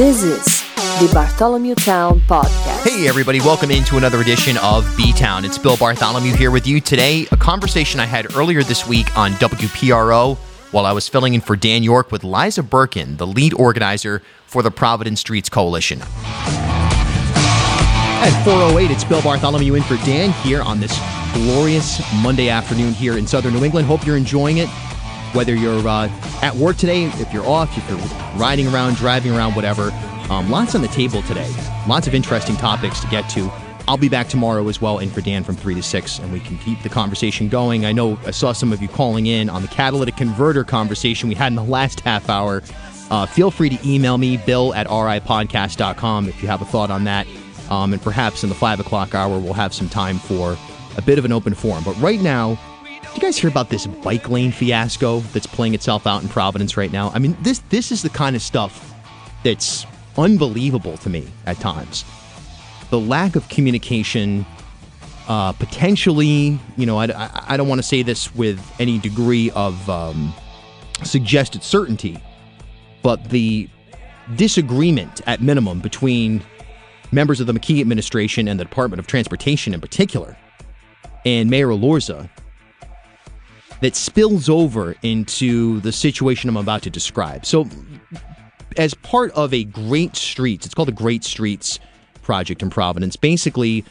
This is the Bartholomew Town Podcast. Hey, everybody, welcome into another edition of B Town. It's Bill Bartholomew here with you today. A conversation I had earlier this week on WPRO while I was filling in for Dan Yorke with Liza Burkin, the lead organizer for the Providence Streets Coalition. At 408, it's Bill Bartholomew in for Dan here on this glorious Monday afternoon here in southern New England. Hope you're enjoying it. Whether you're uh, at work today, if you're off, if you're riding around, driving around, whatever, um, lots on the table today. Lots of interesting topics to get to. I'll be back tomorrow as well, in for Dan from 3 to 6, and we can keep the conversation going. I know I saw some of you calling in on the catalytic converter conversation we had in the last half hour. Uh, feel free to email me, bill at ripodcast.com, if you have a thought on that. Um, and perhaps in the 5 o'clock hour, we'll have some time for a bit of an open forum. But right now, you guys hear about this bike lane fiasco that's playing itself out in Providence right now? I mean, this this is the kind of stuff that's unbelievable to me at times. The lack of communication, uh, potentially, you know, I, I, I don't want to say this with any degree of um, suggested certainty, but the disagreement at minimum between members of the McKee administration and the Department of Transportation in particular and Mayor Elorza that spills over into the situation I'm about to describe. So, as part of a Great Streets, it's called the Great Streets project in Providence, basically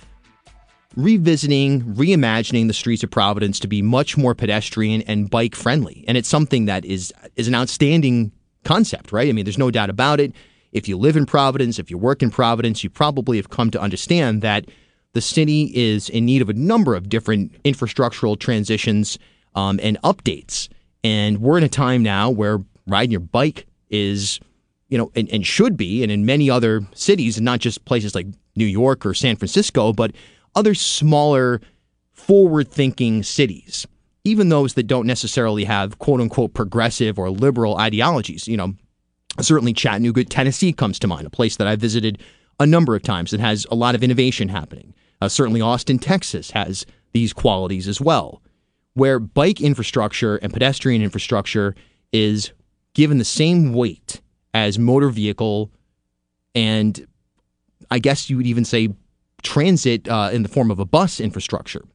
revisiting, reimagining the streets of Providence to be much more pedestrian and bike friendly. And it's something that is is an outstanding concept, right? I mean, there's no doubt about it. If you live in Providence, if you work in Providence, you probably have come to understand that the city is in need of a number of different infrastructural transitions um, and updates. And we're in a time now where riding your bike is, you know, and, and should be, and in many other cities, and not just places like New York or San Francisco, but other smaller, forward thinking cities, even those that don't necessarily have quote unquote progressive or liberal ideologies. You know, certainly Chattanooga, Tennessee comes to mind, a place that I visited a number of times that has a lot of innovation happening. Uh, certainly Austin, Texas has these qualities as well where bike infrastructure and pedestrian infrastructure is given the same weight as motor vehicle and I guess you would even say transit uh, in the form of a bus infrastructure.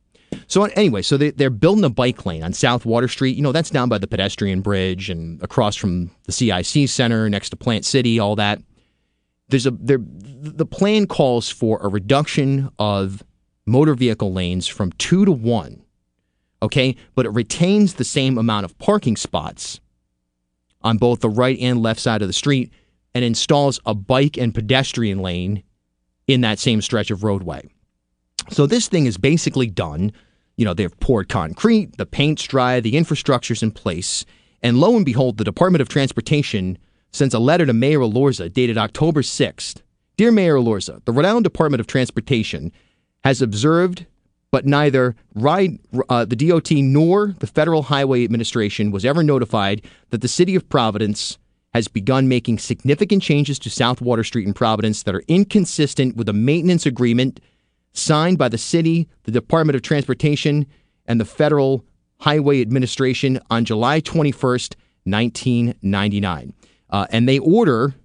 So anyway, so they, they're building a bike lane on South Water Street. You know, that's down by the pedestrian bridge and across from the CIC Center, next to Plant City, all that. There's a there the plan calls for a reduction of motor vehicle lanes from two to one okay? But it retains the same amount of parking spots on both the right and left side of the street and installs a bike and pedestrian lane in that same stretch of roadway. So this thing is basically done. You know, they've poured concrete, the paint's dry, the infrastructure's in place, and lo and behold, the Department of Transportation sends a letter to Mayor Elorza dated October 6th. Dear Mayor Elorza, the Island Department of Transportation has observed but neither ride, uh, the DOT nor the Federal Highway Administration was ever notified that the city of Providence has begun making significant changes to South Water Street in Providence that are inconsistent with a maintenance agreement signed by the city, the Department of Transportation, and the Federal Highway Administration on July 21st, 1999. Uh, and they order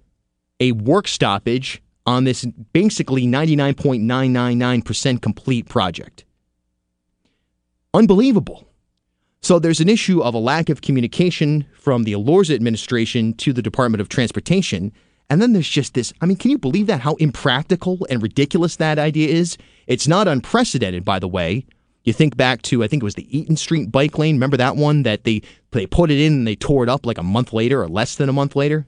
a work stoppage on this basically 99.999% complete project. Unbelievable. So there's an issue of a lack of communication from the Elorza administration to the Department of Transportation. And then there's just this I mean, can you believe that? How impractical and ridiculous that idea is? It's not unprecedented, by the way. You think back to, I think it was the Eaton Street bike lane. Remember that one that they, they put it in and they tore it up like a month later or less than a month later?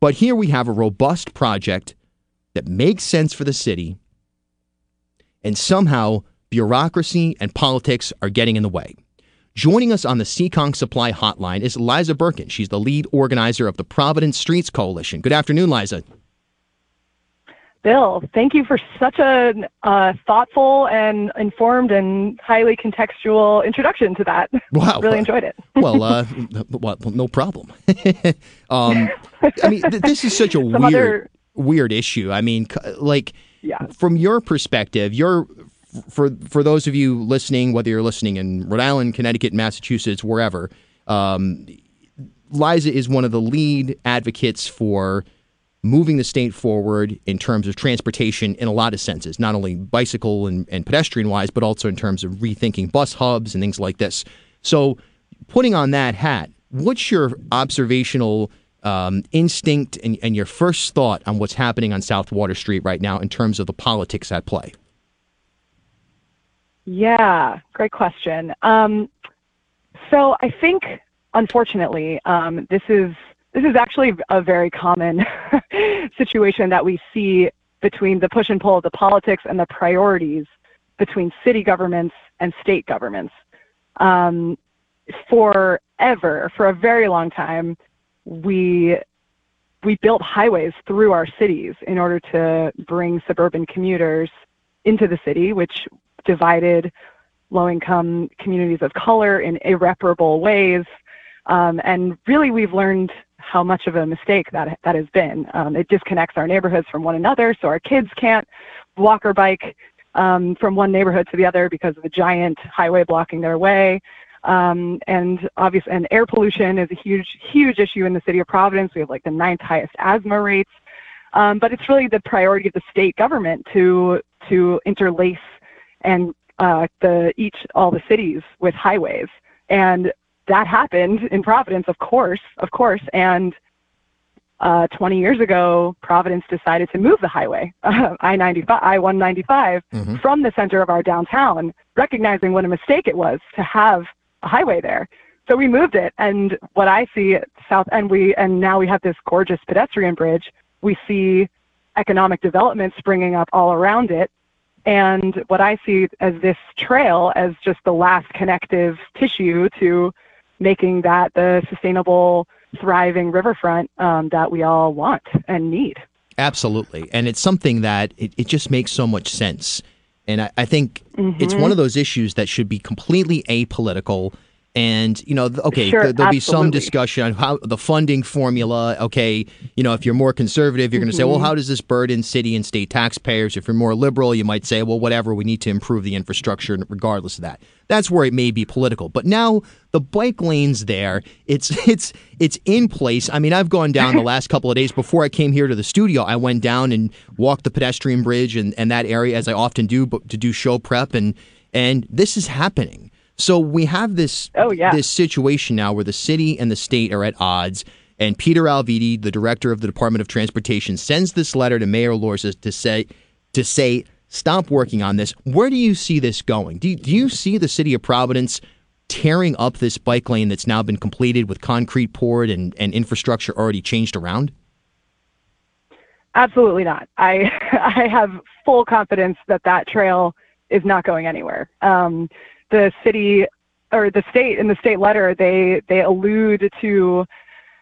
But here we have a robust project that makes sense for the city, and somehow bureaucracy, and politics are getting in the way. Joining us on the Seekonk Supply Hotline is Liza Burkin. She's the lead organizer of the Providence Streets Coalition. Good afternoon, Liza. Bill, thank you for such a uh, thoughtful and informed and highly contextual introduction to that. Wow, really enjoyed it. well, uh, well, no problem. um, I mean, th- this is such a Some weird, other... weird issue. I mean, like, yeah. from your perspective, you're for for those of you listening, whether you're listening in Rhode Island, Connecticut, Massachusetts, wherever, um, Liza is one of the lead advocates for moving the state forward in terms of transportation in a lot of senses, not only bicycle and, and pedestrian wise, but also in terms of rethinking bus hubs and things like this. So, putting on that hat, what's your observational um, instinct and, and your first thought on what's happening on South Water Street right now in terms of the politics at play? Yeah, great question. Um, so I think, unfortunately, um, this is this is actually a very common situation that we see between the push and pull of the politics and the priorities between city governments and state governments. Um, forever, for a very long time, we we built highways through our cities in order to bring suburban commuters into the city, which divided low income communities of color in irreparable ways. Um, and really, we've learned how much of a mistake that that has been. Um, it disconnects our neighborhoods from one another, so our kids can't walk or bike um, from one neighborhood to the other because of a giant highway blocking their way. Um, and obviously, and air pollution is a huge, huge issue in the city of Providence. We have like the ninth highest asthma rates. Um, but it's really the priority of the state government to to interlace and uh, the each all the cities with highways, and that happened in Providence, of course, of course. And uh, 20 years ago, Providence decided to move the highway, uh, I-95, I-195, mm-hmm. from the center of our downtown, recognizing what a mistake it was to have a highway there. So we moved it, and what I see south, and we, and now we have this gorgeous pedestrian bridge. We see economic development springing up all around it, and what I see as this trail as just the last connective tissue to making that the sustainable, thriving riverfront um, that we all want and need. Absolutely, and it's something that it, it just makes so much sense and I, I think mm-hmm. it's one of those issues that should be completely apolitical. And you know, okay, sure, th- there'll absolutely. be some discussion on how the funding formula. Okay, you know, if you're more conservative, you're going to mm-hmm. say, well, how does this burden city and state taxpayers? If you're more liberal, you might say, well, whatever, we need to improve the infrastructure, regardless of that. That's where it may be political. But now the bike lanes there, it's it's it's in place. I mean, I've gone down the last couple of days before I came here to the studio. I went down and walked the pedestrian bridge and, and that area as I often do, but to do show prep and and this is happening. So we have this oh, yeah. this situation now where the city and the state are at odds. And Peter Alviti, the director of the Department of Transportation, sends this letter to Mayor Elorza to say to say stop working on this. Where do you see this going? Do you, do you see the city of Providence tearing up this bike lane that's now been completed with concrete poured and, and infrastructure already changed around? Absolutely not. I I have full confidence that that trail is not going anywhere. Um, the city or the state in the state letter they they allude to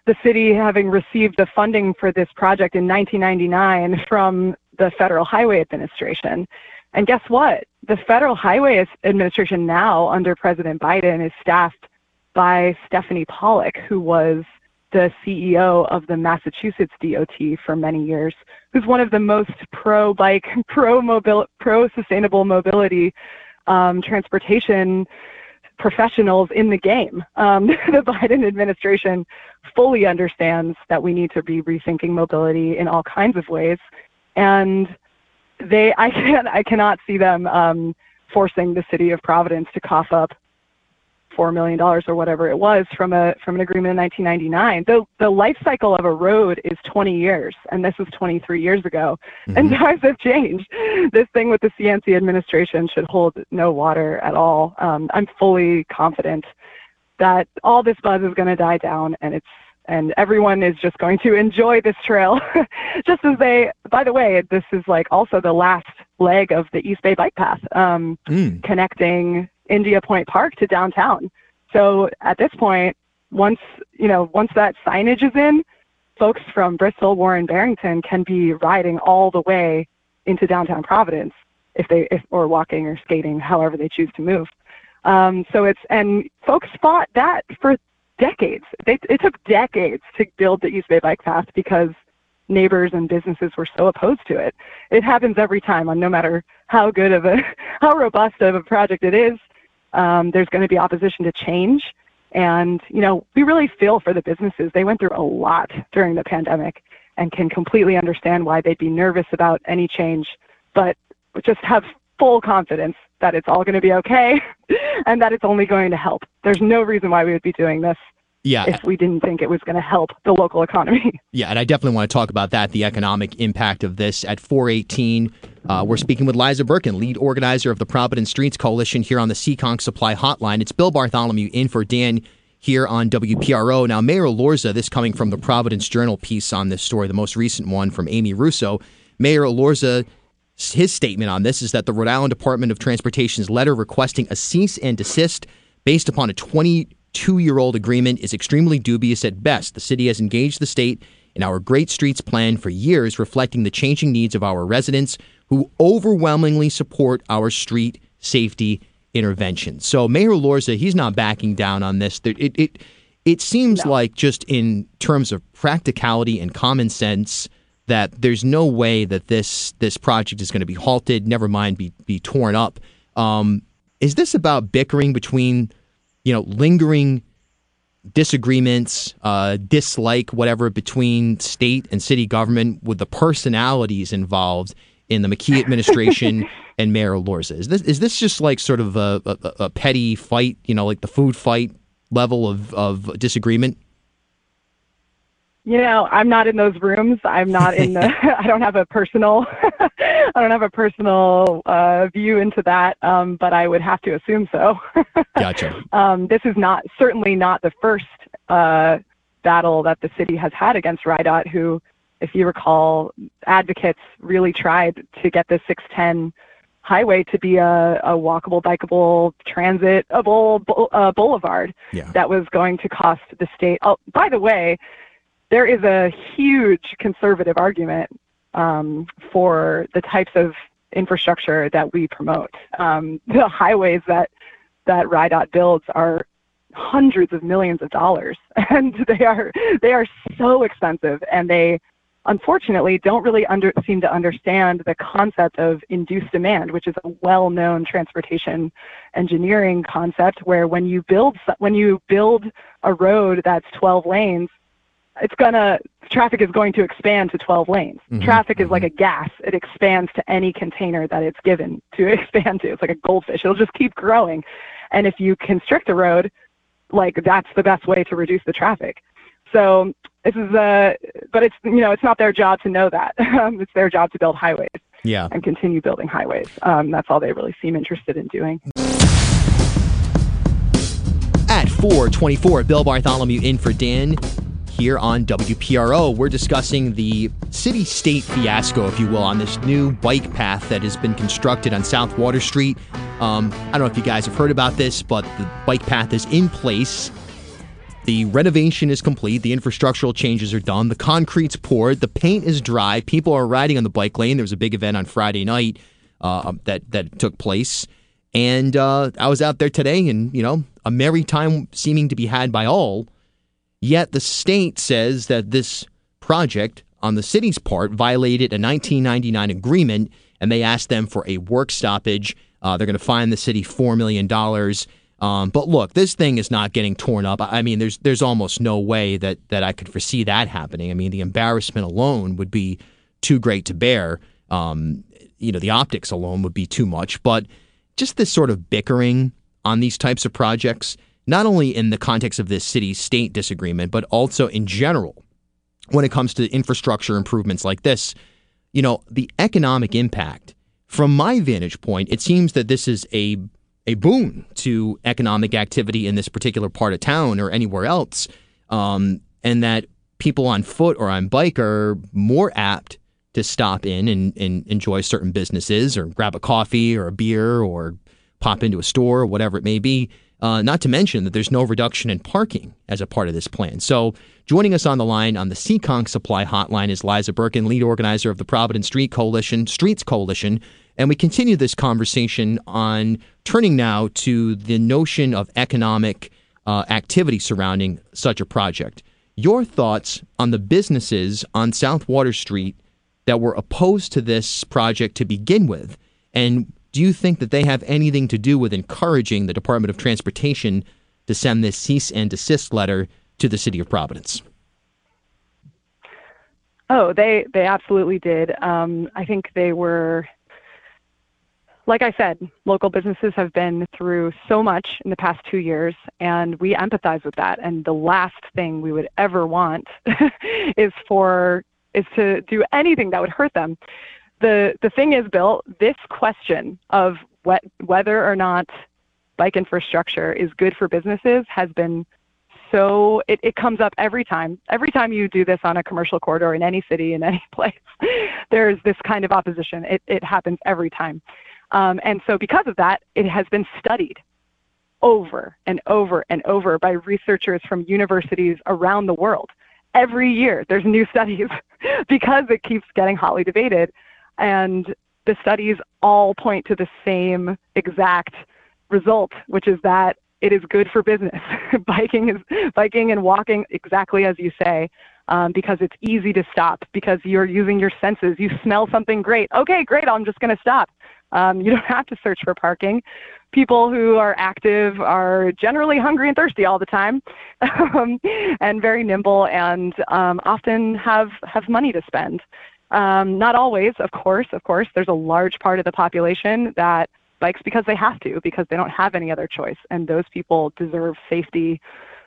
the city having received the funding for this project in 1999 from the Federal Highway Administration. And guess what? The Federal Highway Administration now, under President Biden, is staffed by Stephanie Pollack, who was the CEO of the Massachusetts DOT for many years, who's one of the most pro bike, pro mobile, pro sustainable mobility um, transportation professionals in the game. Um, the Biden administration fully understands that we need to be rethinking mobility in all kinds of ways and they I can I cannot see them um, forcing the city of Providence to cough up four million dollars or whatever it was from a from an agreement in 1999. The the life cycle of a road is 20 years, and this was 23 years ago, mm-hmm. and times have changed. This thing with the CNC administration should hold no water at all. Um, I'm fully confident that all this buzz is going to die down, and it's and everyone is just going to enjoy this trail just as they by the way this is like also the last leg of the east bay bike path um, mm. connecting india point park to downtown so at this point once you know once that signage is in folks from bristol warren barrington can be riding all the way into downtown providence if they if, or walking or skating however they choose to move um, so it's and folks fought that for decades. They, it took decades to build the East Bay Bike Path because neighbors and businesses were so opposed to it. It happens every time, on no matter how good of a, how robust of a project it is. Um, there's going to be opposition to change, and you know we really feel for the businesses. They went through a lot during the pandemic, and can completely understand why they'd be nervous about any change, but just have full confidence that it's all going to be okay and that it's only going to help. There's no reason why we would be doing this yeah. if we didn't think it was going to help the local economy. Yeah, and I definitely want to talk about that, the economic impact of this at 418. Uh, we're speaking with Liza Burkin, lead organizer of the Providence Streets Coalition here on the Seekonk Supply Hotline. It's Bill Bartholomew in for Dan here on WPRO. Now, Mayor Elorza, this coming from the Providence Journal piece on this story, the most recent one from Amy Russo. Mayor Elorza, his statement on this is that the Rhode Island Department of Transportation's letter requesting a cease and desist based upon a 22 year old agreement is extremely dubious at best. The city has engaged the state in our Great Streets plan for years, reflecting the changing needs of our residents who overwhelmingly support our street safety intervention. So Mayor Elorza, he's not backing down on this. It it it seems no. like just in terms of practicality and common sense that there's no way that this this project is going to be halted. Never mind be be torn up. Um, is this about bickering between you know lingering disagreements, uh, dislike, whatever between state and city government with the personalities involved in the McKee administration and Mayor Elorza? Is this is this just like sort of a, a, a, petty fight, you know, like the food fight level of, of disagreement? You know, I'm not in those rooms. I'm not in the. I don't have a personal. I don't have a personal uh, view into that, um, but I would have to assume so. gotcha. Um, this is not certainly not the first uh, battle that the city has had against RIDOT, who if you recall, advocates really tried to get the 610 highway to be a, a walkable, bikeable, transitable uh, boulevard yeah. that was going to cost the state. Oh, by the way, there is a huge conservative argument um, for the types of infrastructure that we promote. Um, the highways that that RIDOT builds are hundreds of millions of dollars, and they are they are so expensive, and they unfortunately don't really under, seem to understand the concept of induced demand, which is a well-known transportation engineering concept where when you build when you build a road that's 12 lanes, it's gonna traffic is going to expand to 12 lanes. Mm-hmm, traffic mm-hmm. is like a gas; it expands to any container that it's given to expand to. It's like a goldfish; it'll just keep growing. And if you constrict a road, like that's the best way to reduce the traffic. So this is a, but it's you know it's not their job to know that. Um, it's their job to build highways. Yeah. And continue building highways. Um, that's all they really seem interested in doing. At 424, Bill Bartholomew in for Dan here on WPRO. We're discussing the city state fiasco, if you will, on this new bike path that has been constructed on South Water Street. Um, I don't know if you guys have heard about this, but the bike path is in place. The renovation is complete. The infrastructural changes are done. The concrete's poured. The paint is dry. People are riding on the bike lane. There was a big event on Friday night uh, um, that that took place, and uh, I was out there today, and you know, a merry time seeming to be had by all. Yet the state says that this project on the city's part violated a 1999 agreement, and they asked them for a work stoppage. Uh, they're going to fine the city four million dollars. Um, but look, this thing is not getting torn up. I mean, there's there's almost no way that that I could foresee that happening. I mean, the embarrassment alone would be too great to bear. Um, you know, the optics alone would be too much. But just this sort of bickering on these types of projects, not only in the context of this city-state disagreement, but also in general, when it comes to infrastructure improvements like this, you know, the economic impact. From my vantage point, it seems that this is a a boon to economic activity in this particular part of town or anywhere else, um, and that people on foot or on bike are more apt to stop in and, and enjoy certain businesses or grab a coffee or a beer or pop into a store or whatever it may be. Uh, not to mention that there's no reduction in parking as a part of this plan. So, joining us on the line on the Seekonk Supply Hotline is Liza Burkin, lead organizer of the Providence Street Coalition, Streets Coalition. And we continue this conversation on turning now to the notion of economic uh, activity surrounding such a project. Your thoughts on the businesses on South Water Street that were opposed to this project to begin with? And do you think that they have anything to do with encouraging the Department of Transportation to send this cease and desist letter to the city of Providence? Oh, they they absolutely did. Um, I think they were, like I said, local businesses have been through so much in the past two years, and we empathize with that. And the last thing we would ever want is for is to do anything that would hurt them. The the thing is, Bill, this question of what, whether or not bike infrastructure is good for businesses has been so it, it comes up every time. Every time you do this on a commercial corridor in any city, in any place, there's this kind of opposition. It, it happens every time. Um, and so, because of that, it has been studied over and over and over by researchers from universities around the world. Every year, there's new studies because it keeps getting hotly debated. And the studies all point to the same exact result, which is that it is good for business. biking is biking and walking exactly as you say, um, because it's easy to stop because you're using your senses. You smell something great. Okay, great. I'm just going to stop. Um, you don't have to search for parking. People who are active are generally hungry and thirsty all the time, um, and very nimble, and um, often have have money to spend. Um, not always, of course. Of course, there's a large part of the population that bikes because they have to, because they don't have any other choice. And those people deserve safety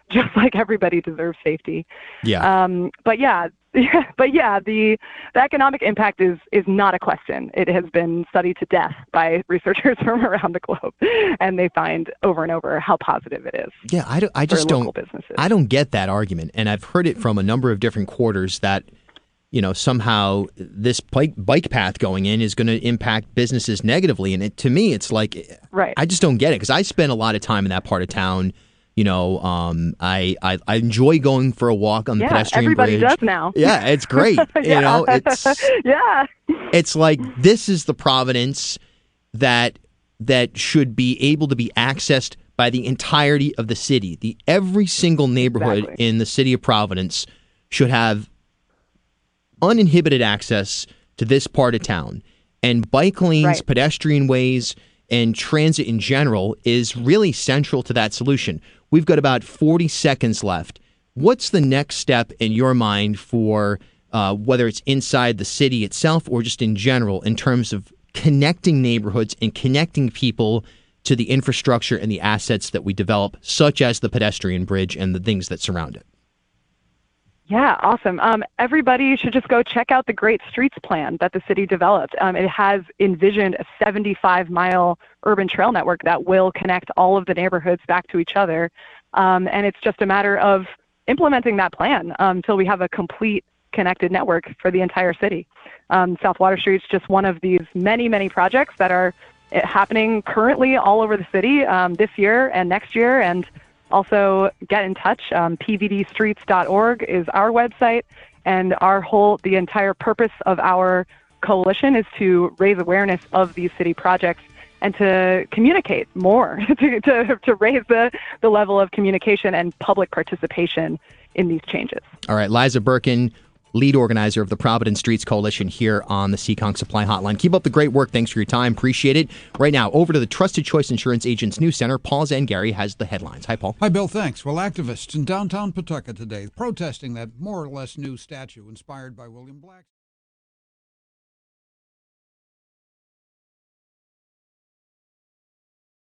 just like everybody deserves safety. Yeah. Um, but yeah, but yeah, the the economic impact is is not a question. It has been studied to death by researchers from around the globe, and they find over and over how positive it is. Yeah, I, don't, I just don't. Businesses. I don't get that argument, and I've heard it from a number of different quarters that you know somehow this bike bike path going in is going to impact businesses negatively and it to me it's like right. I just don't get it because I spend a lot of time in that part of town you know um, I, I, I enjoy going for a walk on the yeah, pedestrian everybody bridge does now yeah it's great yeah. you know it's yeah it's like this is the providence that that should be able to be accessed by the entirety of the city the every single neighborhood Exactly. in the city of Providence should have uninhibited access to this part of town. And bike lanes, Right. pedestrian ways, and transit in general is really central to that solution. We've got about 40 seconds left. What's the next step in your mind for uh, whether it's inside the city itself or just in general in terms of connecting neighborhoods and connecting people to the infrastructure and the assets that we develop, such as the pedestrian bridge and the things that surround it? Yeah, awesome. Um, everybody should just go check out the Great Streets Plan that the city developed. Um, it has envisioned a 75 mile urban trail network that will connect all of the neighborhoods back to each other. Um, and it's just a matter of implementing that plan um, until we have a complete connected network for the entire city. Um, South Water Street is just one of these many, many projects that are eh, happening currently all over the city um, this year and next year. And also get in touch. Um, pvdstreets.org is our website, and our whole, the entire purpose of our coalition is to raise awareness of these city projects and to communicate more, to, to, to raise the, the level of communication and public participation in these changes. All right, Liza Birkin, lead organizer of the Providence Streets Coalition here on the Seekonk Supply Hotline. Keep up the great work. Thanks for your time. Appreciate it. Right now, over to the Trusted Choice Insurance Agents News Center. Paul Zangari has the headlines. Hi, Paul. Hi, Bill. Thanks. Well, activists in downtown Pawtucket today protesting that more or less new statue inspired by William Black.